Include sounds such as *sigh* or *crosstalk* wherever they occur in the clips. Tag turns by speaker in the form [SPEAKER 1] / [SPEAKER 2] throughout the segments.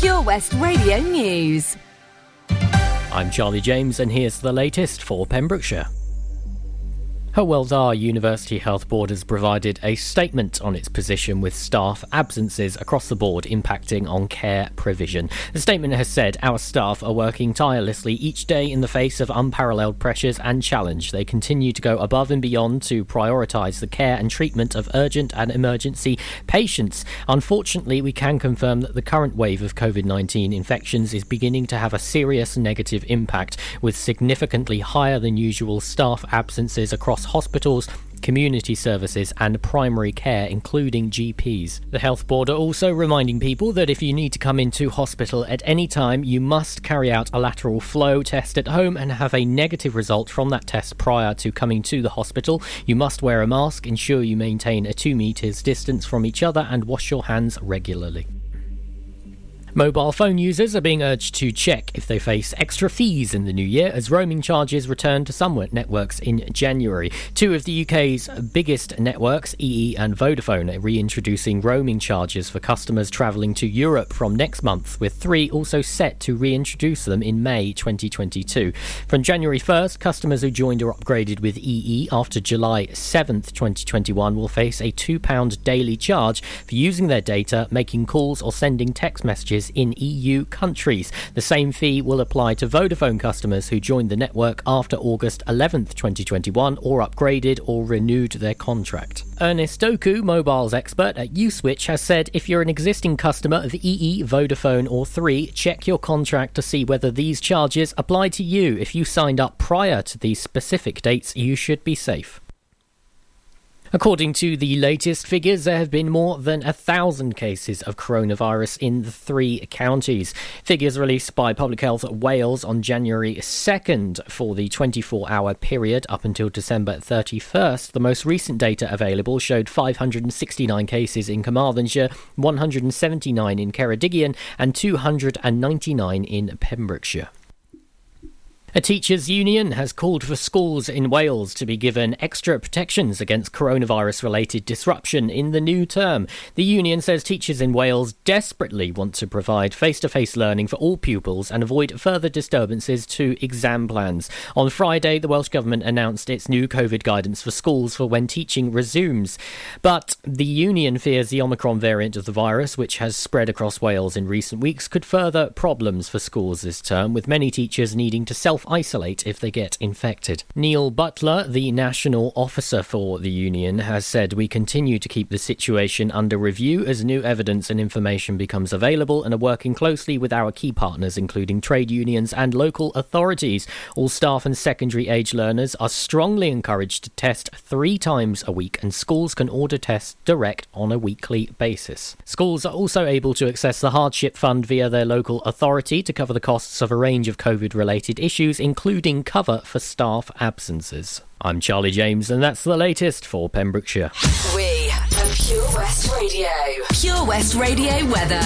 [SPEAKER 1] Pure West Radio News.
[SPEAKER 2] I'm Charlie James, and here's the latest for Pembrokeshire. Dda University Health Board has provided a statement on its position with staff absences across the board impacting on care provision. The statement has said our staff are working tirelessly each day in the face of unparalleled pressures and challenge. They continue to go above and beyond to prioritise the care and treatment of urgent and emergency patients. Unfortunately, we can confirm that the current wave of COVID 19 infections is beginning to have a serious negative impact, with significantly higher than usual staff absences across hospitals, community services, and primary care, including GPs. The Health Board are also reminding people that if you need to come into hospital at any time, you must carry out a lateral flow test at home and have a negative result from that test prior to coming to the hospital. You must wear a mask, ensure you maintain a two metres distance from each other, and wash your hands regularly. Mobile phone users are being urged to check if they face extra fees in the new year as roaming charges return to some networks in January. Two of the UK's biggest networks, EE and Vodafone, are reintroducing roaming charges for customers travelling to Europe from next month, with three also set to reintroduce them in May 2022. From January 1st, customers who joined or upgraded with EE after July 7th, 2021 will face a £2 daily charge for using their data, making calls, or sending text messages in EU countries. The same fee will apply to Vodafone customers who joined the network after August 11th, 2021, or upgraded or renewed their contract. Ernest Doku, mobiles expert at Uswitch, has said if you're an existing customer of EE, Vodafone, or 3, check your contract to see whether these charges apply to you. If you signed up prior to these specific dates, you should be safe. According to the latest figures, there have been more than a thousand cases of coronavirus in the three counties. Figures released by Public Health Wales on January 2nd for the 24 hour period up until December 31st. The most recent data available showed 569 cases in Carmarthenshire, 179 in Ceredigion, and 299 in Pembrokeshire. A teachers' union has called for schools in Wales to be given extra protections against coronavirus related disruption in the new term. The union says teachers in Wales desperately want to provide face to face learning for all pupils and avoid further disturbances to exam plans. On Friday, the Welsh Government announced its new COVID guidance for schools for when teaching resumes. But the union fears the Omicron variant of the virus, which has spread across Wales in recent weeks, could further problems for schools this term, with many teachers needing to self isolate if they get infected. Neil Butler, the national officer for the union, has said we continue to keep the situation under review as new evidence and information becomes available and are working closely with our key partners, including trade unions and local authorities. All staff and secondary age learners are strongly encouraged to test three times a week, and schools can order tests direct on a weekly basis. Schools are also able to access the hardship fund via their local authority to cover the costs of a range of COVID related issues, including cover for staff absences. I'm Charlie James, and that's the latest for Pembrokeshire.
[SPEAKER 1] We are Pure West Radio. Pure West Radio weather.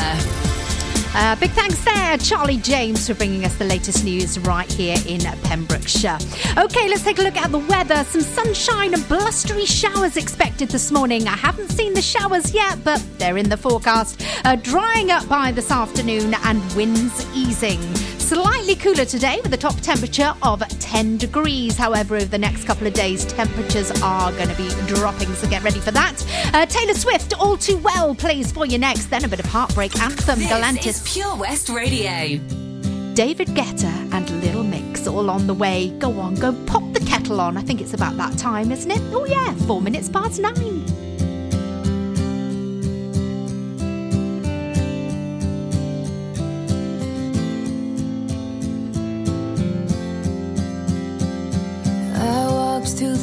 [SPEAKER 3] Uh, big thanks there, Charlie James, for bringing us the latest news right here in Pembrokeshire. Okay, let's take a look at the weather. Some sunshine and blustery showers expected this morning. I haven't seen the showers yet, but they're in the forecast. Uh, drying up by this afternoon and winds easing. Slightly cooler today with a top temperature of 10 degrees. However, over the next couple of days, temperatures are going to be dropping, so get ready for that. Uh, Taylor Swift, All Too Well, plays for you next. Then a bit of heartbreak anthem,
[SPEAKER 1] This
[SPEAKER 3] Galantis.
[SPEAKER 1] is Pure West Radio.
[SPEAKER 3] David Guetta and Little Mix all on the way. Go on, go pop the kettle on. I think it's about that time, isn't it? Oh, yeah, four minutes past nine.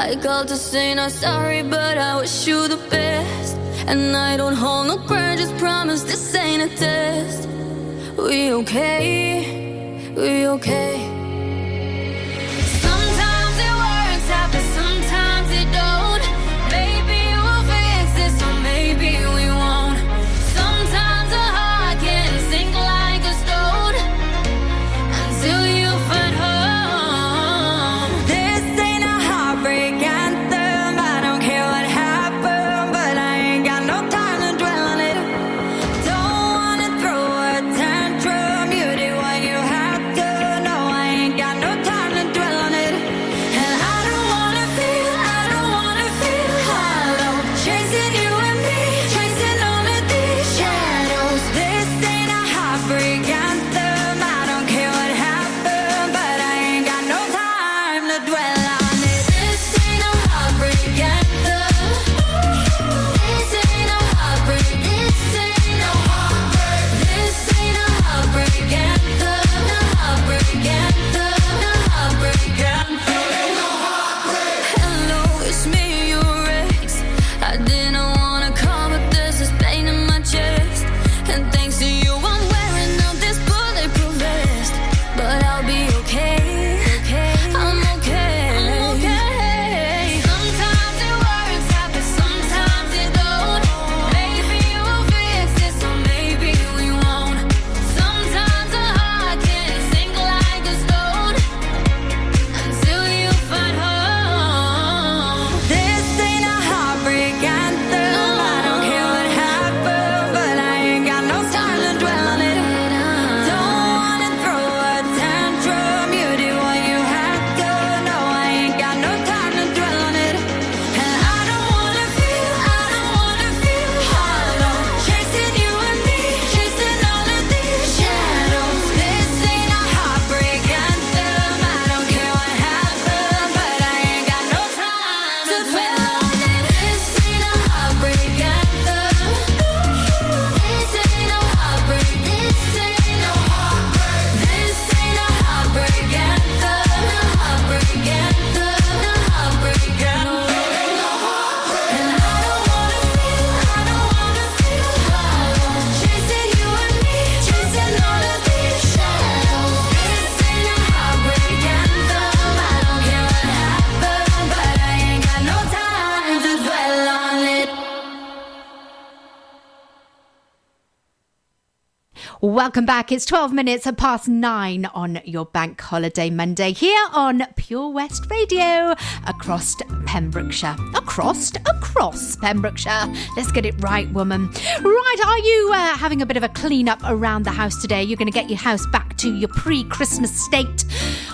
[SPEAKER 4] I called to say not sorry, but I wish you the best. And I don't hold no grudges, promise this ain't a test. We okay? We okay?
[SPEAKER 3] Welcome back. It's 12 minutes past nine on your bank holiday Monday here on Pure West Radio across Pembrokeshire. Across, across Pembrokeshire. Let's get it right, woman. Right, are you uh, having a bit of a clean up around the house today? You're going to get your house back to your pre Christmas state.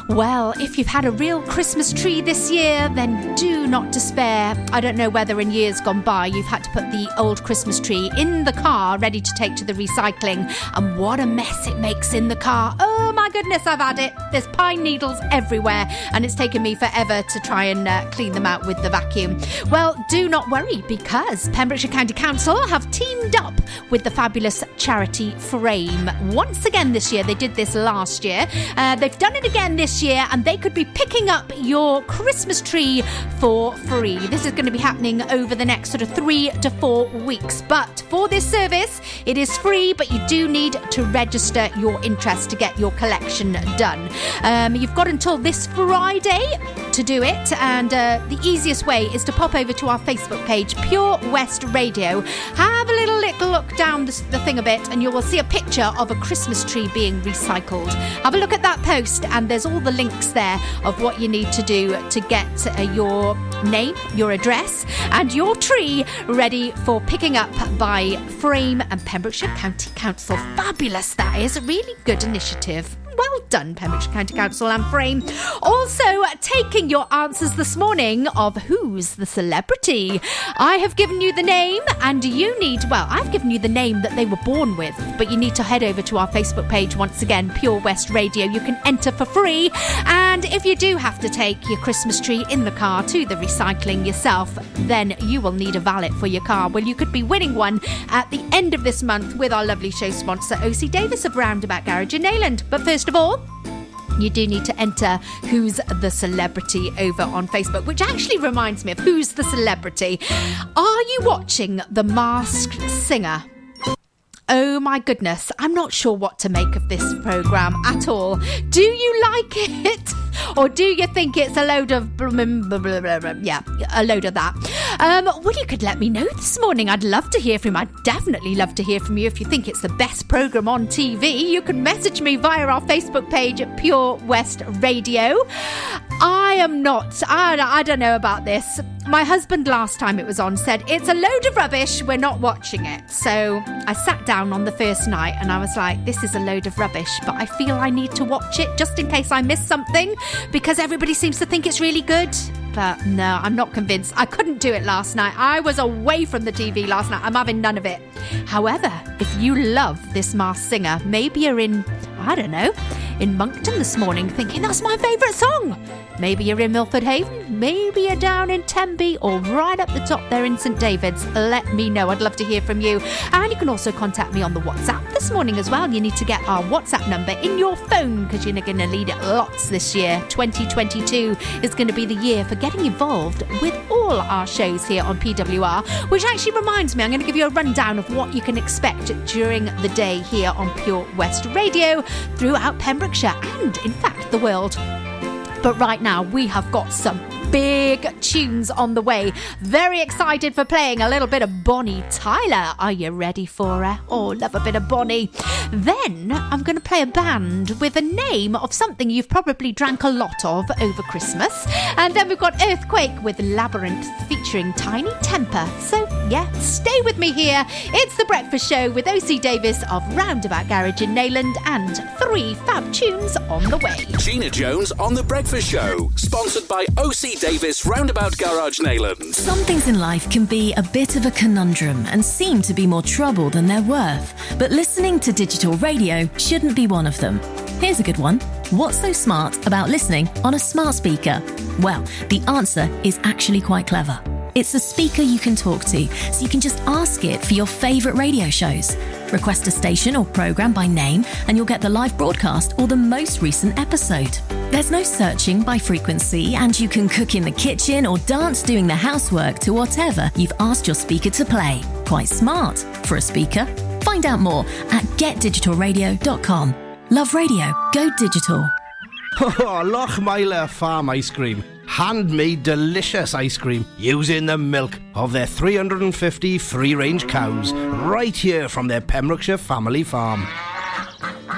[SPEAKER 3] Well, if you've had a real Christmas tree this year, then do not despair. I don't know whether in years gone by you've had to put the old Christmas tree in the car ready to take to the recycling, and what a mess it makes in the car. Oh my goodness, I've had it. There's pine needles everywhere, and it's taken me forever to try and uh, clean them out with the vacuum. Well, do not worry because Pembrokeshire County Council have teamed up with the fabulous charity Frame. Once again this year, they did this last year. Uh, they've done it again this year, and they could be picking up your Christmas tree for free. This is going to be happening over the next sort of three to four weeks. But for this service, it is free, but you do need to register your interest to get your collection done. Um, you've got until this Friday to do it, and uh, the easiest way is to pop over to our Facebook page, Pure West Radio. Have little little look down the, the thing a bit, and you will see a picture of a Christmas tree being recycled. Have a look at that post, and there's all the links there of what you need to do to get uh, your name, your address, and your tree ready for picking up by Frame and Pembrokeshire County Council. Fabulous, that is a really good initiative. Well done, Pembrokeshire County Council and Frame. Also, taking your answers this morning of who's the celebrity. I have given you the name, and you need, well, I've given you the name that they were born with, but you need to head over to our Facebook page once again, Pure West Radio. You can enter for free. And if you do have to take your Christmas tree in the car to the recycling yourself, then you will need a valet for your car. Well, you could be winning one at the end of this month with our lovely show sponsor, OC Davis of Roundabout Garage in Neyland. But first of all, you do need to enter Who's the Celebrity over on Facebook, which actually reminds me of Who's the Celebrity. Are you watching The Masked Singer? Oh my goodness, I'm not sure what to make of this programme at all. Do you like it? *laughs* Or do you think it's a load of blah, blah, blah, yeah, a load of that? Um, well, you could let me know this morning. I'd love to hear from you. I'd definitely love to hear from you. If you think it's the best programme on TV, you can message me via our Facebook page at Pure West Radio. I am not, I, I don't know about this. My husband, last time it was on, said, It's a load of rubbish, we're not watching it. So I sat down on the first night and I was like, This is a load of rubbish, but I feel I need to watch it just in case I miss something because everybody seems to think it's really good. But no, I'm not convinced. I couldn't do it last night. I was away from the TV last night. I'm having none of it. However, if you love this masked singer, maybe you're in, I don't know, in Monkton this morning thinking that's my favourite song. Maybe you're in Milford Haven, maybe you're down in Tenby or right up the top there in St David's. Let me know. I'd love to hear from you. And you can also contact me on the WhatsApp this morning as well. You need to get our WhatsApp number in your phone because you're going to need it lots this year. 2022 is going to be the year for getting involved with all our shows here on PWR, which actually reminds me, I'm going to give you a rundown of what you can expect during the day here on Pure West Radio throughout Pembrokeshire and, in fact, the world. But right now, we have got some big tunes on the way. Very excited for playing a little bit of Bonnie Tyler. Are you ready for her? Oh, love a bit of Bonnie. Then I'm going to play a band with a name of something you've probably drank a lot of over Christmas. And then we've got Earthquake with Labrinth featuring Tinie Tempah. So, yeah, stay with me here. It's The Breakfast Show with OC Davis of Roundabout Garage in Neyland and three fab tunes on the way.
[SPEAKER 5] Gina Jones on The Breakfast Show, sponsored by OC Davis Roundabout Garage Neyland.
[SPEAKER 6] Some things in life can be a bit of a conundrum and seem to be more trouble than they're worth. But listening to digital radio shouldn't be one of them. Here's a good one. What's so smart about listening on a smart speaker? Well, the answer is actually quite clever. It's a speaker you can talk to, so you can just ask it for your favourite radio shows. Request a station or programme by name, and you'll get the live broadcast or the most recent episode. There's no searching by frequency, and you can cook in the kitchen or dance doing the housework to whatever you've asked your speaker to play. Quite smart for a speaker. Find out more at getdigitalradio.com. Love radio, go digital. *laughs*
[SPEAKER 7] Oh, Lochmeyler Farm Ice Cream. Handmade delicious ice cream using the milk of their 350 free range cows right here from their Pembrokeshire family farm.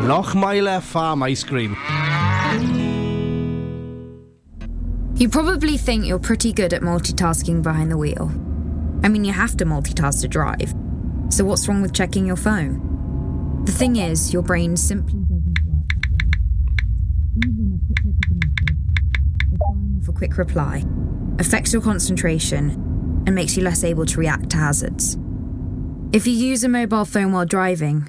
[SPEAKER 7] Lochmeyler Farm Ice Cream.
[SPEAKER 8] You probably think you're pretty good at multitasking behind the wheel. I mean, you have to multitask to drive. So, what's wrong with checking your phone? The thing is, your brain simply doesn't work. Even a quick look at the message, or firing off a quick reply, affects your concentration and makes you less able to react to hazards. If you use a mobile phone while driving,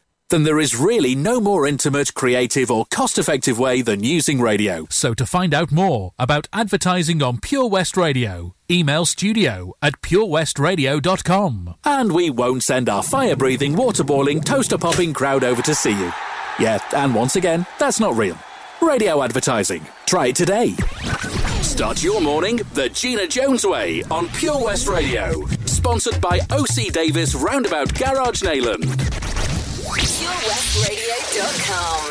[SPEAKER 5] then there is really no more intimate, creative, or cost effective way than using radio.
[SPEAKER 9] So to find out more about advertising on Pure West Radio, email studio at purewestradio.com.
[SPEAKER 5] And we won't send our fire breathing, water boiling, toaster popping crowd over to see you. Yeah, and once again, that's not real. Radio advertising. Try it today. Start your morning the Gina Jones way on Pure West Radio. Sponsored by OC Davis Roundabout Garage Neyland.
[SPEAKER 1] PureWestRadio.com.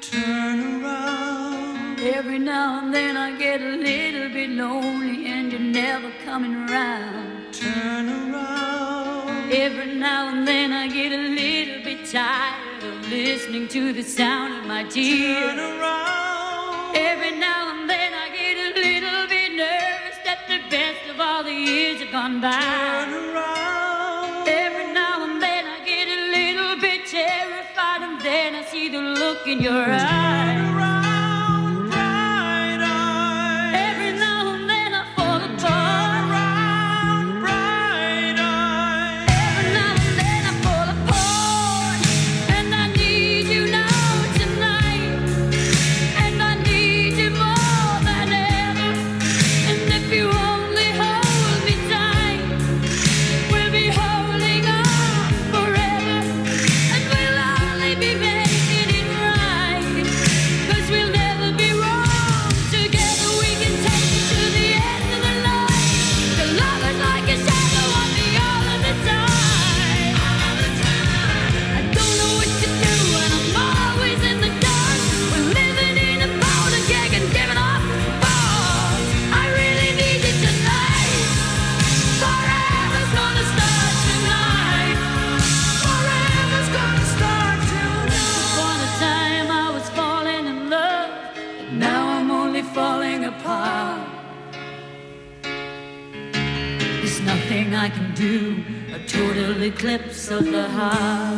[SPEAKER 10] Turn around. Every now and then I get a little bit lonely and you're never coming around. Turn around. Every now and then I get a little bit tired of listening to the sound of my tears. Turn around. Every now and then I get a little bit nervous all the years have gone by. Turn around. Every now and then I get a little bit terrified and then I see the look in your eyes.
[SPEAKER 1] 他。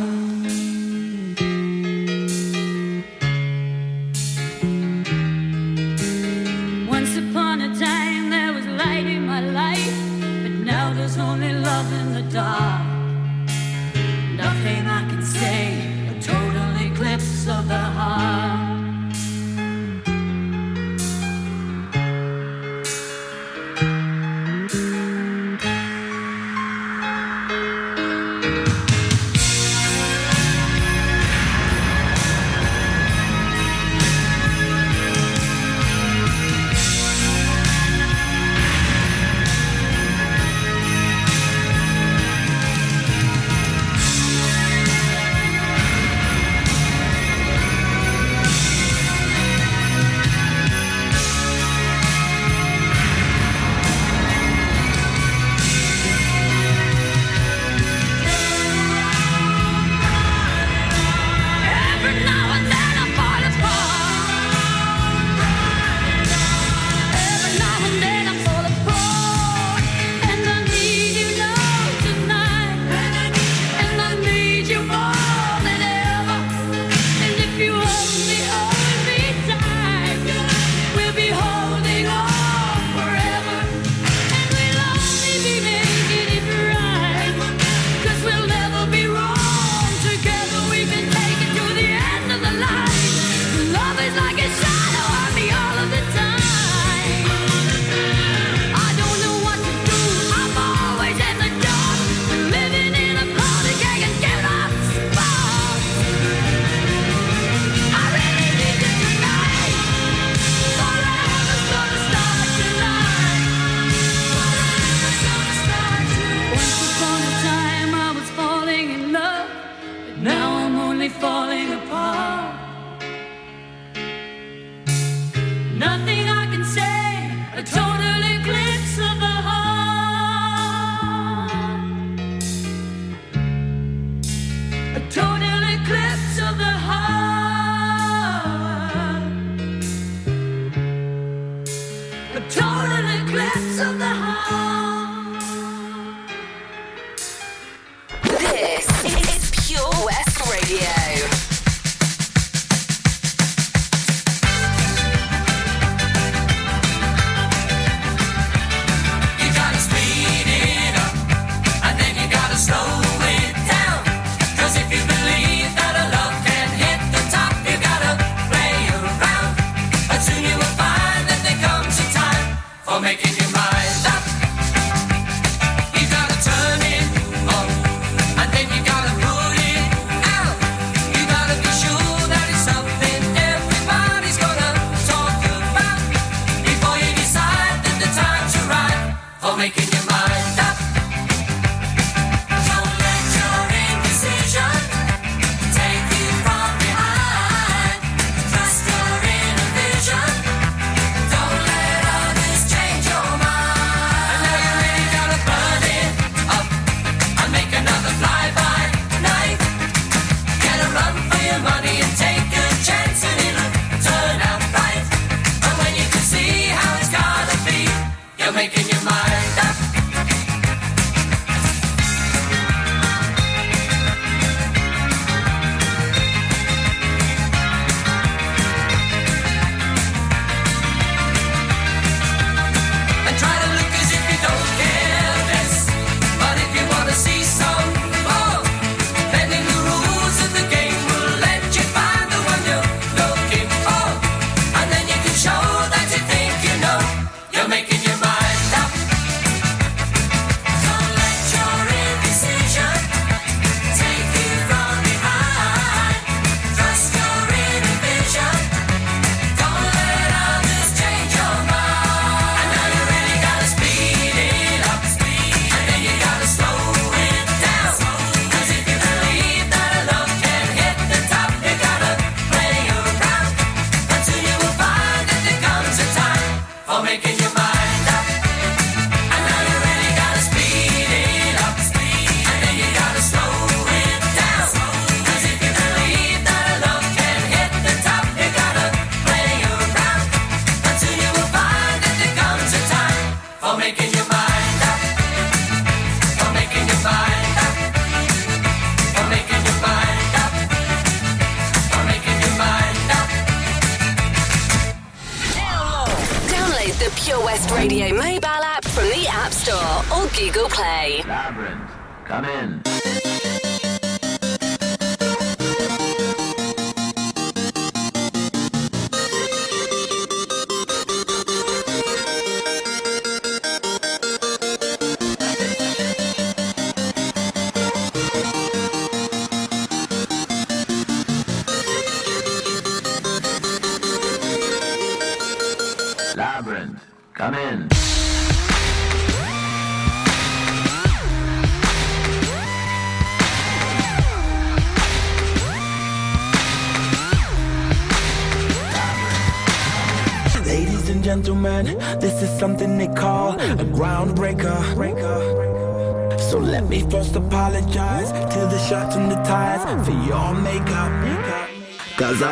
[SPEAKER 1] Google Play.
[SPEAKER 11] Labrinth, come in.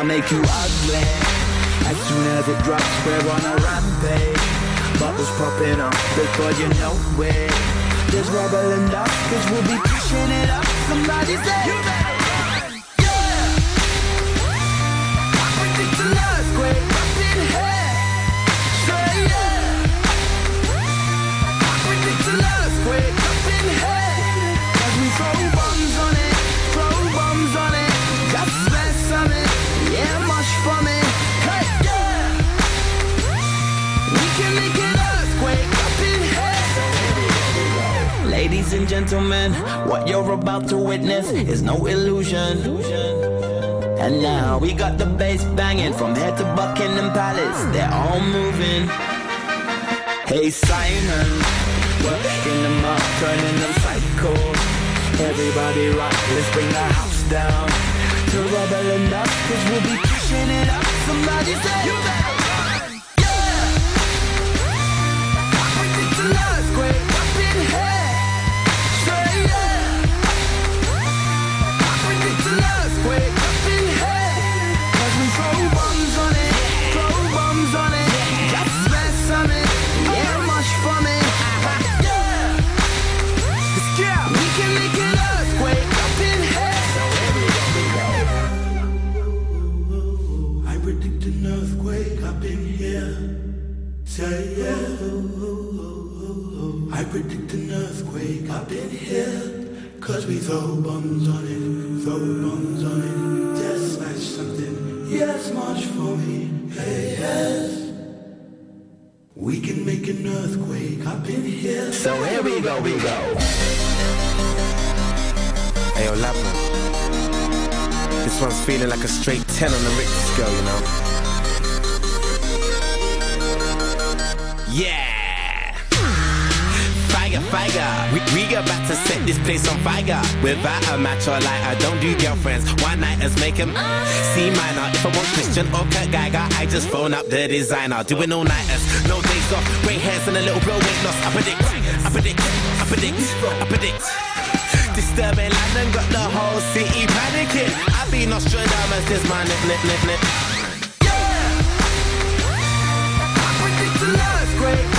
[SPEAKER 12] I'll make you ugly. As soon as it drops, we're on a rampage. Bubbles popping up before you know it. There's rubble enough, cause we'll be pushing it up. Somebody say, you better and gentlemen, what you're about to witness is no illusion. And now we got the bass banging from head to Buckingham Palace. They're all moving. Hey Simon, working them up, turning them psycho. Everybody rock, let's bring the house down. To rubble enough, cause we'll be pushing it. Just
[SPEAKER 13] phone up the designer. Doing all nighters, no days off. Grey hairs and a little bro weight loss. I predict, I predict, I predict, I predict. Disturbing London got the whole city panicking. I be Nostradamus, this my nip, nip, nip, nip.
[SPEAKER 12] predict an earthquake up in here.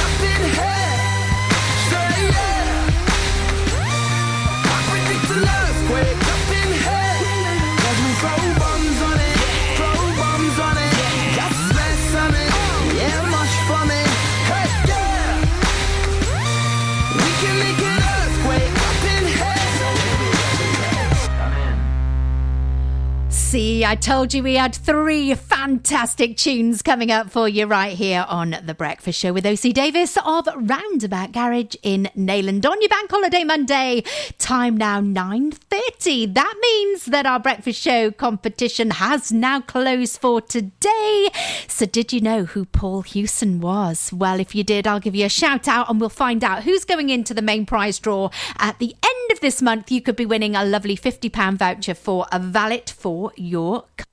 [SPEAKER 3] See, I told you we had three fantastic tunes coming up for you right here on The Breakfast Show with OC Davis of Roundabout Garage in Neyland on your bank holiday Monday. Time now 9.30. That means that our Breakfast Show competition has now closed for today. So did you know who Paul Hewson was? Well, if you did, I'll give you a shout out and we'll find out who's going into the main prize draw at the end of this month. You could be winning a lovely £50 voucher for a valet for your car.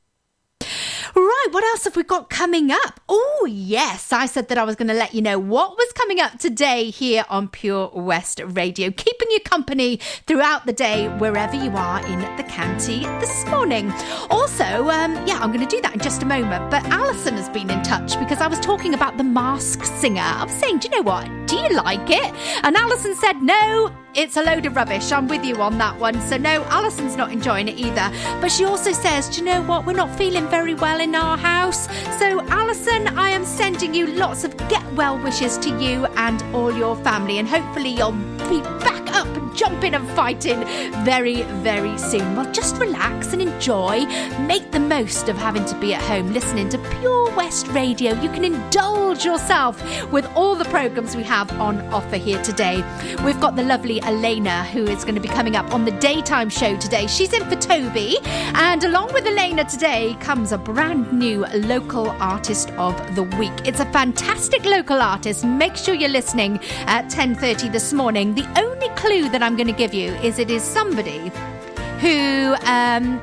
[SPEAKER 3] Right, what else have we got coming up? Oh, yes, I said that I was going to let you know what was coming up today here on Pure West Radio, keeping you company throughout the day wherever you are in the county this morning. Also, um, yeah, I'm going to do that in just a moment, but Alison has been in touch because I was talking about the Mask Singer. I was saying, do you know what? Do you like it? And Alison said, no, it's a load of rubbish. I'm with you on that one. So, no, Alison's not enjoying it either. But she also says, Do you know what? We're not feeling very well in our house. So, Alison, I am sending you lots of get well wishes to you and all your family. And hopefully, you'll be back up and jumping and fighting very, very soon. Well, just relax and enjoy. Make the most of having to be at home listening to Pure West Radio. You can indulge yourself with all the programs we have on offer here today. We've got the lovely Elena, who is going to be coming up on the daytime show today. She's in for Toby. And along with Elena today comes a brand new local artist of the week. It's a fantastic local artist. Make sure you're listening at 10:30 this morning. The only clue that I'm going to give you is it is somebody who um,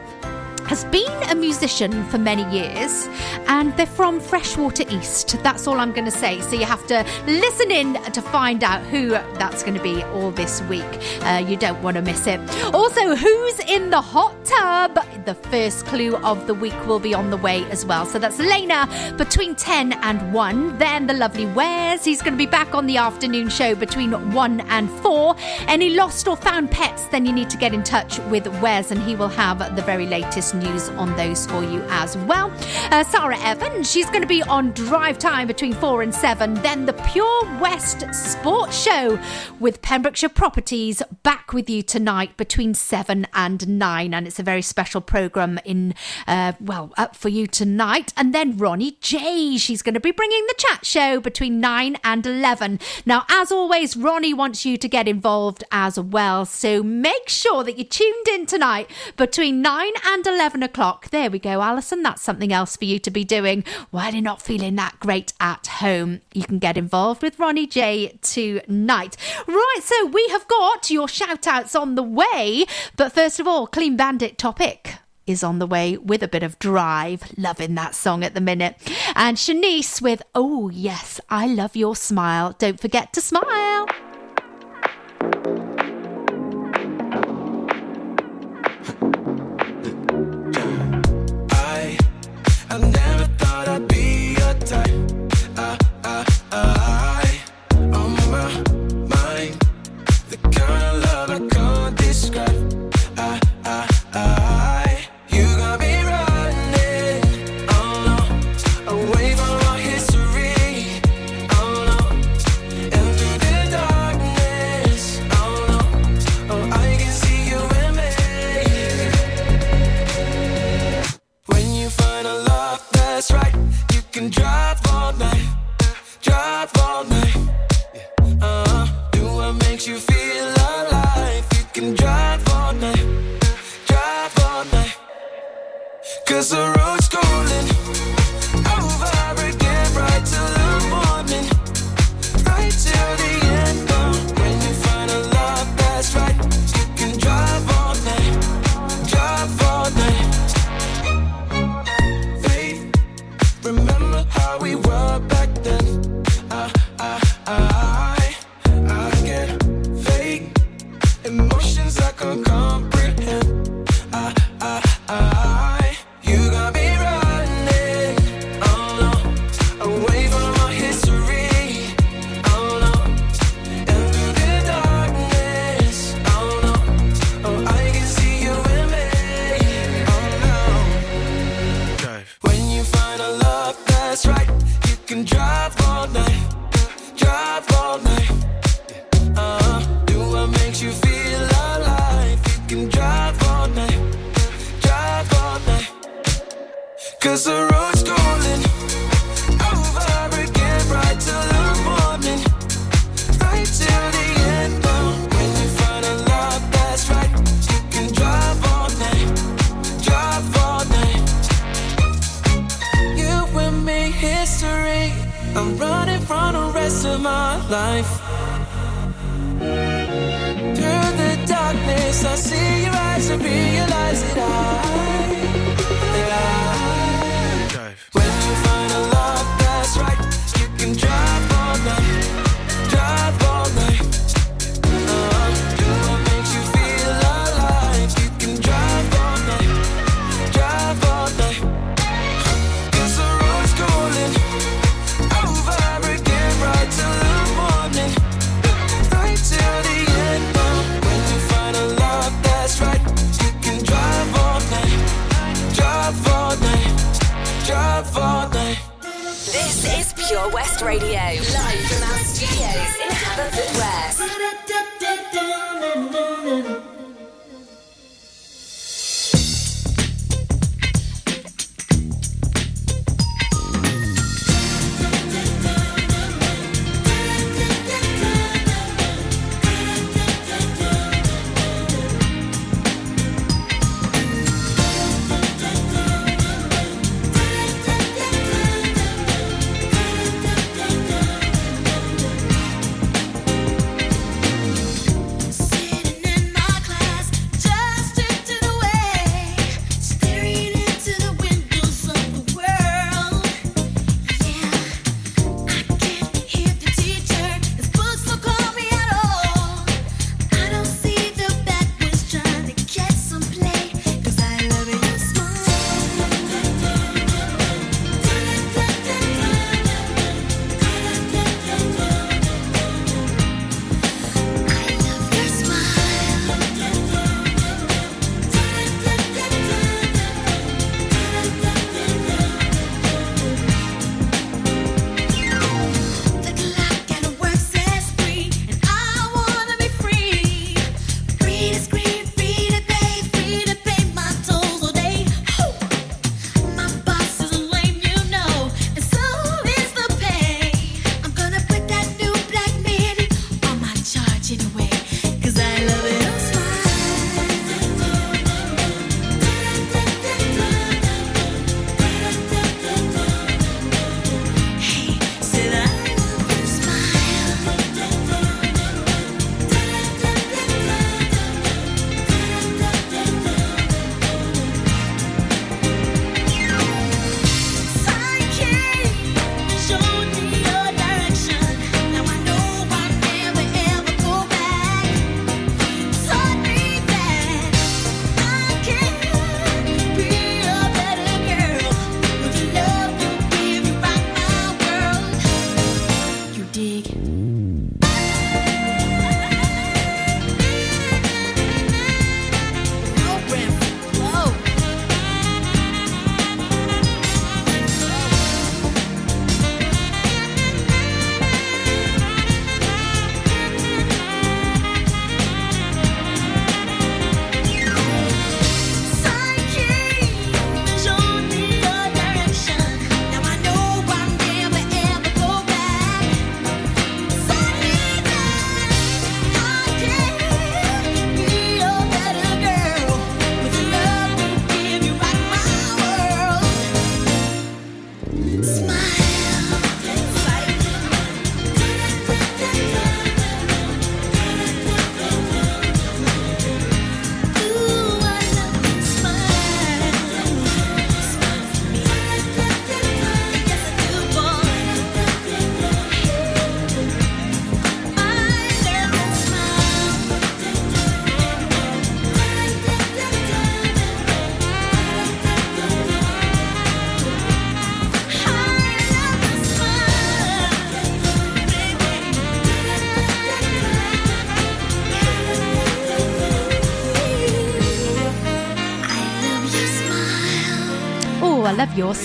[SPEAKER 3] has been a musician for many years and they're from Freshwater East. That's all I'm going to say. So you have to listen in to find out who that's going to be all this week. Uh, you don't want to miss it. Also, who's in the hot tub? The first clue of the week will be on the way as well. So that's Lena between 10 and 1. Then the lovely Wes. He's going to be back on the afternoon show between 1 and 4. Any lost or found pets, then you need to get in touch with Wes and he will have the very latest news on those for you as well. Uh, Sarah Evans, she's going to be on drive time between 4 and 7. Then the Pure West Sports Show with Pembrokeshire Properties back with you tonight between 7 and 9. And it's a very special programme in, uh, well, up for you tonight. And then Ronnie J, she's going to be bringing the chat show between 9 and 11. Now, as always, Ronnie wants you to get involved as well. So make sure that you're tuned in tonight between 9 and 11 o'clock. There we go, Alison. That's something else for you to be doing while you're not feeling that great at home. You can get involved with Ronnie J tonight. Right, so we have got your shout outs on the way. But first of all, Clean Bandit topic is on the way with a bit of drive. Loving that song at the minute. And Shanice with Oh, yes, I love your smile. Don't forget to smile.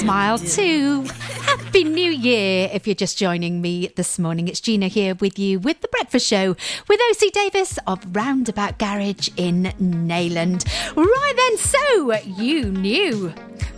[SPEAKER 3] smile too. Happy New Year if you're just joining me this morning. It's Gina here with you with The Breakfast Show with OC Davis of Roundabout Garage in Neyland. Right then, so you knew.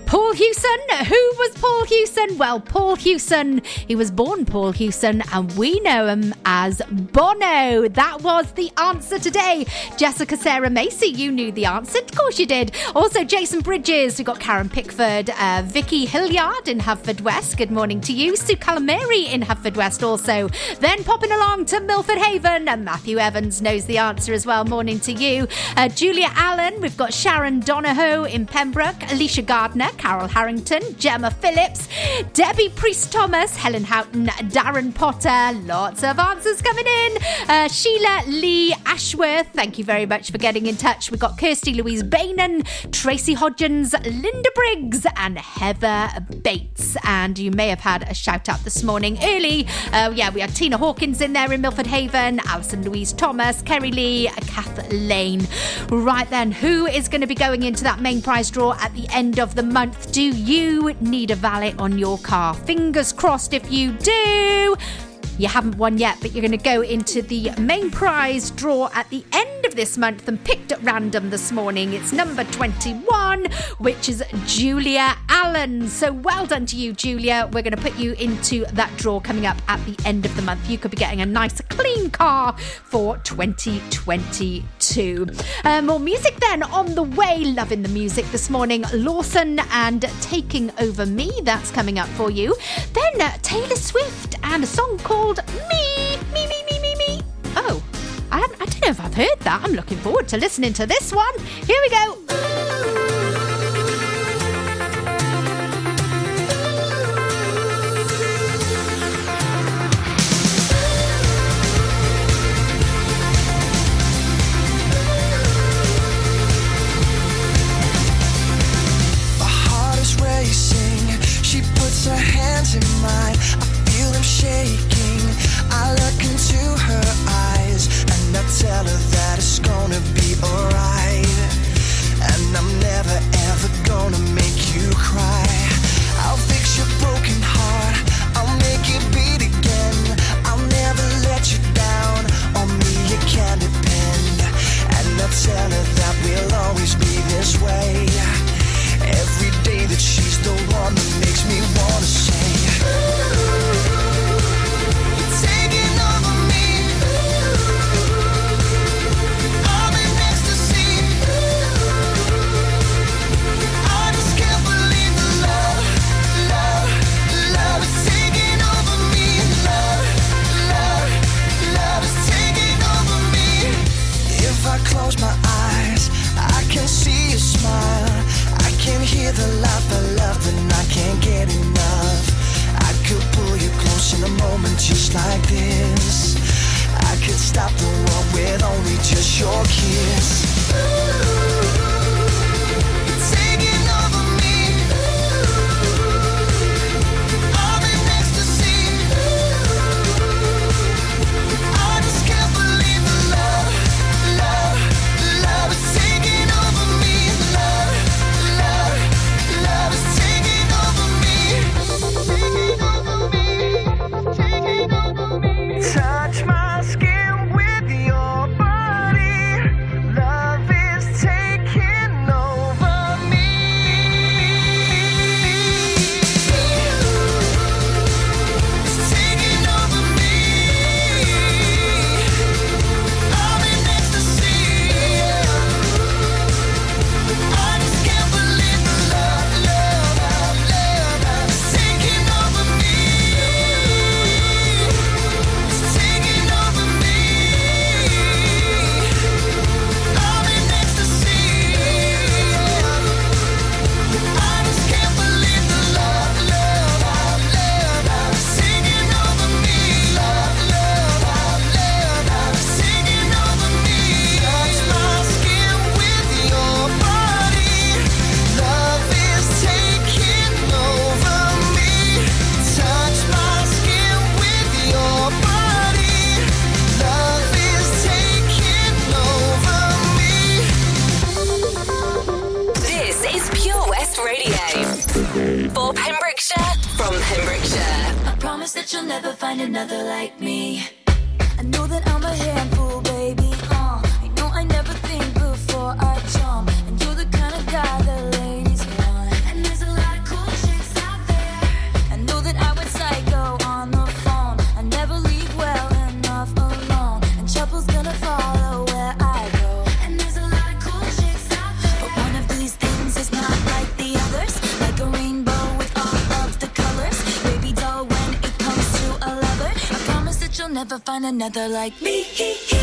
[SPEAKER 3] Paul Hewson. Who was Paul Hewson? Well, Paul Hewson, he was born Paul Hewson, and we know him as Bono. That was the answer today. Jessica Sarah Macy, you knew the answer. Of course you did. Also, Jason Bridges. We've got Karen Pickford, uh, Vicky Hilliard in Haverford West. Good morning to you. Sue Calamari in Haverford West also. Then popping along to Milford Haven, and Matthew Evans knows the answer as well. Morning to you. Uh, Julia Allen. We've got Sharon Donahoe in Pembroke, Alicia Gardner, Carol Harrington, Gemma Phillips, Debbie Priest Thomas, Helen Houghton, Darren Potter. Lots of answers coming in. Uh, Sheila Lee Ashworth, thank you very much for getting in touch. We've got Kirsty Louise Bainan, Tracy Hodgins, Linda Briggs, and Heather Bates. And you may have had a shout out this morning early. Uh, yeah, we had Tina Hawkins in there in Milford Haven, Alison Louise Thomas, Kerry Lee, Kath Lane. Right then, who is going to be going into that main prize draw at the end of the month? Do you need a valet on your car? Fingers crossed if you do. You haven't won yet, but you're going to go into the main prize draw at the end of this month and picked at random this morning. It's number 21, which is Julia Allen. So well done to you, Julia. We're going to put you into that draw coming up at the end of the month. You could be getting a nice, clean car for 2022. Uh, more music then on the way. Loving the music this morning. Lawson and Taking Over Me. That's coming up for you. Then uh, Taylor Swift and a song called Me. Me, me, me, me, me. Oh, I, I don't know if I've heard that. I'm looking forward to listening to this one. Here we go.
[SPEAKER 14] Her that we'll always be this way. Every day that she's the one
[SPEAKER 15] another like me.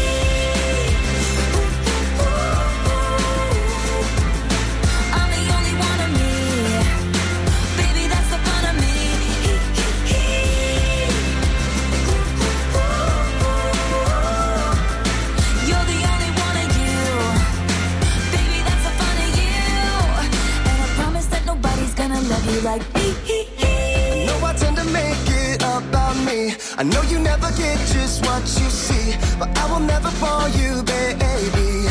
[SPEAKER 15] I
[SPEAKER 14] know you never get just what you see, but I will never fall you, baby.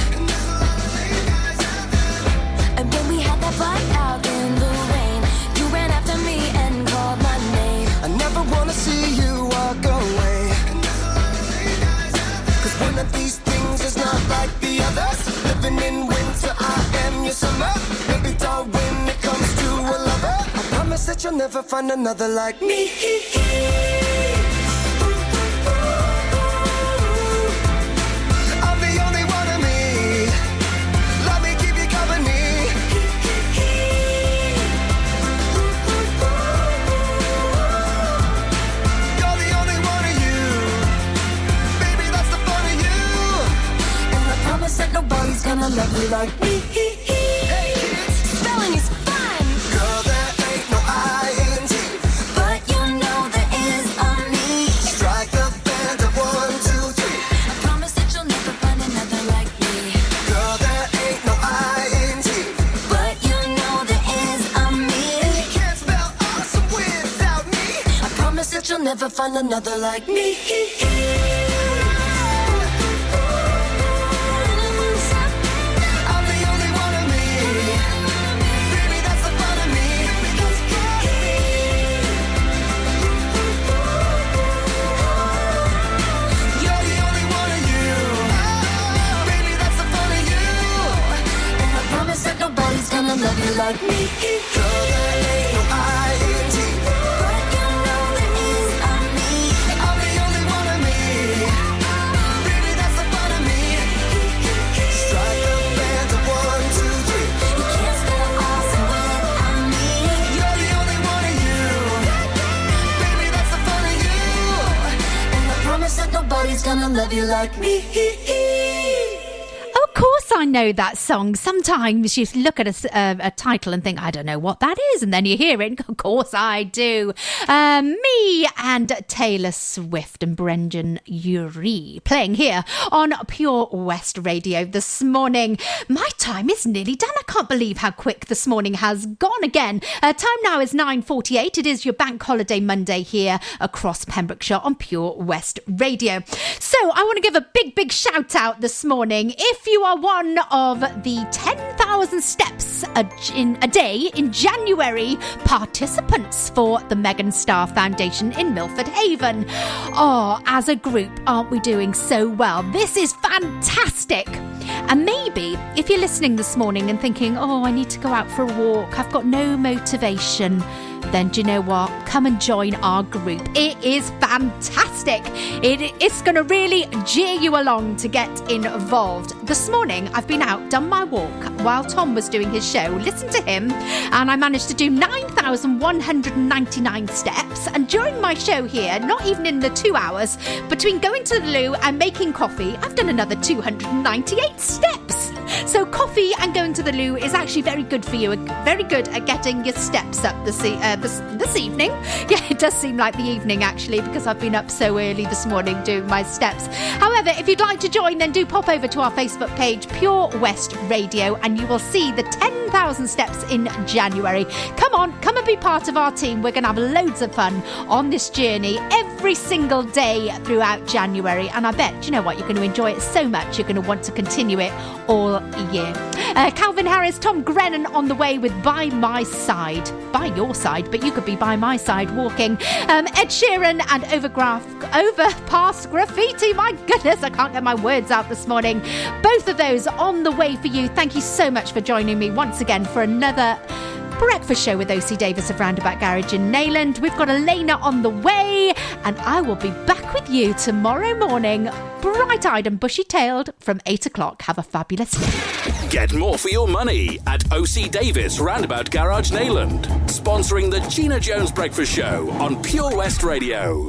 [SPEAKER 15] And when we had that fight out in the rain, you ran after me and called my name.
[SPEAKER 14] I never wanna see you walk away. Cause one of these things is not like the others. Living in winter, I am your summer. Baby doll, when it comes to a lover, I promise that you'll never find another like me. *laughs*
[SPEAKER 15] gonna love you like me. Spelling is fun.
[SPEAKER 14] Girl, there ain't no.
[SPEAKER 15] But you know there is on me.
[SPEAKER 14] Strike the band one, two, three.
[SPEAKER 15] I promise that you'll never find another like me.
[SPEAKER 14] Girl, there ain't no I-N-T.
[SPEAKER 15] But you know there is on me.
[SPEAKER 14] You can't spell awesome without me.
[SPEAKER 15] I promise that you'll never find another like me. Gonna love you like me. On me.
[SPEAKER 14] I'm the only one of me. Baby, that's the fun of me. The one, two, three. You're the only one of you. Baby, that's the fun of you.
[SPEAKER 15] And I promise that nobody's gonna love you like me.
[SPEAKER 3] Know that song. Sometimes you look at a, s- uh, a title and think, I don't know what that is. And then you hear it. Of course, I do. Um, me and Taylor Swift and Brendon Urie playing here on Pure West Radio this morning. My time is nearly done. I can't believe how quick this morning has gone again. Uh, time now is 9.48. It is your bank holiday Monday here across Pembrokeshire on Pure West Radio. So I want to give a big, big shout out this morning. If you are one of the 10,000 steps a, in a day in January participants for the Megan Star Foundation in Milford Haven. Oh, as a group, aren't we doing so well? This is fantastic. And maybe if you're listening this morning and thinking, oh, I need to go out for a walk, I've got no motivation, then do you know what? Come and join our group. It is fantastic. It, it's going to really jeer you along to get involved. This morning, I've been out, done my walk while Tom was doing his show, Listen to him, and I managed to do 9,199 steps. And during my show here, not even in the two hours, between going to the loo and making coffee, I've done another 298 steps. So, coffee and going to the loo is actually very good for you, very good at getting your steps up this, uh, this, this evening. *laughs* Yeah, it does seem like the evening actually, because I've been up so early this morning doing my steps. However, if you'd like to join, then do pop over to our Facebook page, Pure West Radio, and you will see the 10,000 steps in January. Come on, come and be part of our team. We're going to have loads of fun on this journey every single day throughout January. And I bet, you know what? You're going to enjoy it so much, you're going to want to continue it all year. Uh, Calvin Harris, Tom Grennan on the way with By My Side. By your side, but you could be by my side walking. Um, Ed Sheeran and Overgraph, Overpass Graffiti. My goodness, I can't get my words out this morning. Both of those on the way for you. Thank you so much for joining me once again for another breakfast show with OC Davis of Roundabout Garage in Neyland. We've got Elena on the way, and I will be back with you tomorrow morning, bright eyed and bushy tailed from 8 o'clock. Have a fabulous day.
[SPEAKER 5] Get more for your money at OC Davis Roundabout Garage Neyland, sponsoring the Gina Jones Breakfast Show on Pure West Radio.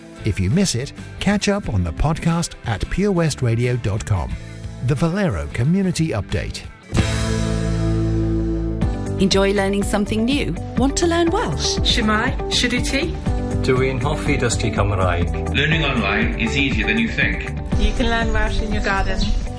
[SPEAKER 16] If you miss it, catch up on the podcast at purewestradio.com. The Valero Community Update.
[SPEAKER 17] Enjoy learning something new? Want to learn Welsh?
[SPEAKER 18] Shemai, Shuduti.
[SPEAKER 19] Dwi'n hoffi dysgu Cymraeg.
[SPEAKER 20] Learning online is easier than you think.
[SPEAKER 18] You can learn Welsh in your garden.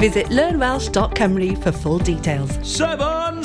[SPEAKER 17] Visit learnwelsh.com for full details.
[SPEAKER 21] Seven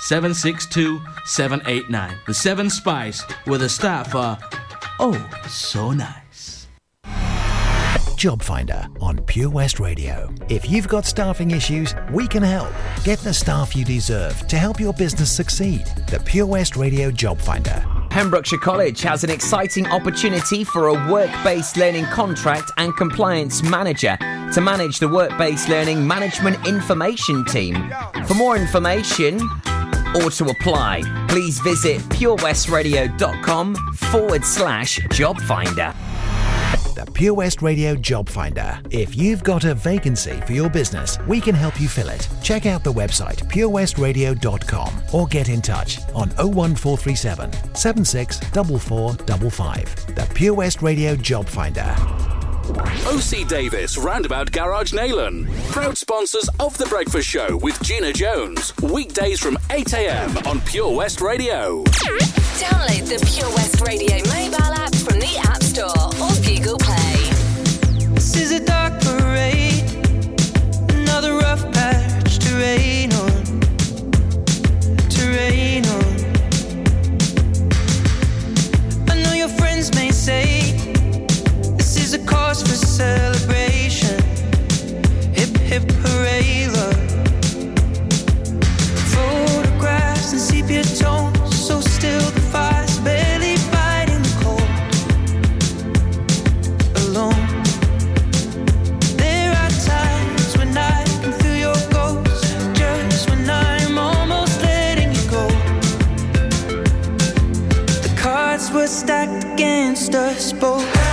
[SPEAKER 21] 762 789. The Seven Spice, with a staff are oh so nice.
[SPEAKER 16] Job Finder on Pure West Radio. If you've got staffing issues, we can help. Get the staff you deserve to help your business succeed. The Pure West Radio Job Finder.
[SPEAKER 22] Pembrokeshire College has an exciting opportunity for a work based learning contract and compliance manager to manage the work based learning management information team. For more information, or to apply, please visit purewestradio.com forward slash job finder.
[SPEAKER 16] The Pure West Radio Job Finder. If you've got a vacancy for your business, we can help you fill it. Check out the website purewestradio.com or get in touch on 01437 764455. The Pure West Radio Job Finder.
[SPEAKER 5] OC Davis Roundabout Garage Neyland. Proud sponsors of The Breakfast Show with Gina Jones. Weekdays from 8am on Pure West Radio.
[SPEAKER 1] Download the Pure West Radio mobile app from the App Store or Google Play.
[SPEAKER 14] This is a a cause for celebration. Hip hip hooray, love. Photographs and sepia tones, so still the fire's barely fighting the cold. Alone. There are times when I can feel your ghost, just when I'm almost letting you go. The cards were stacked against us both.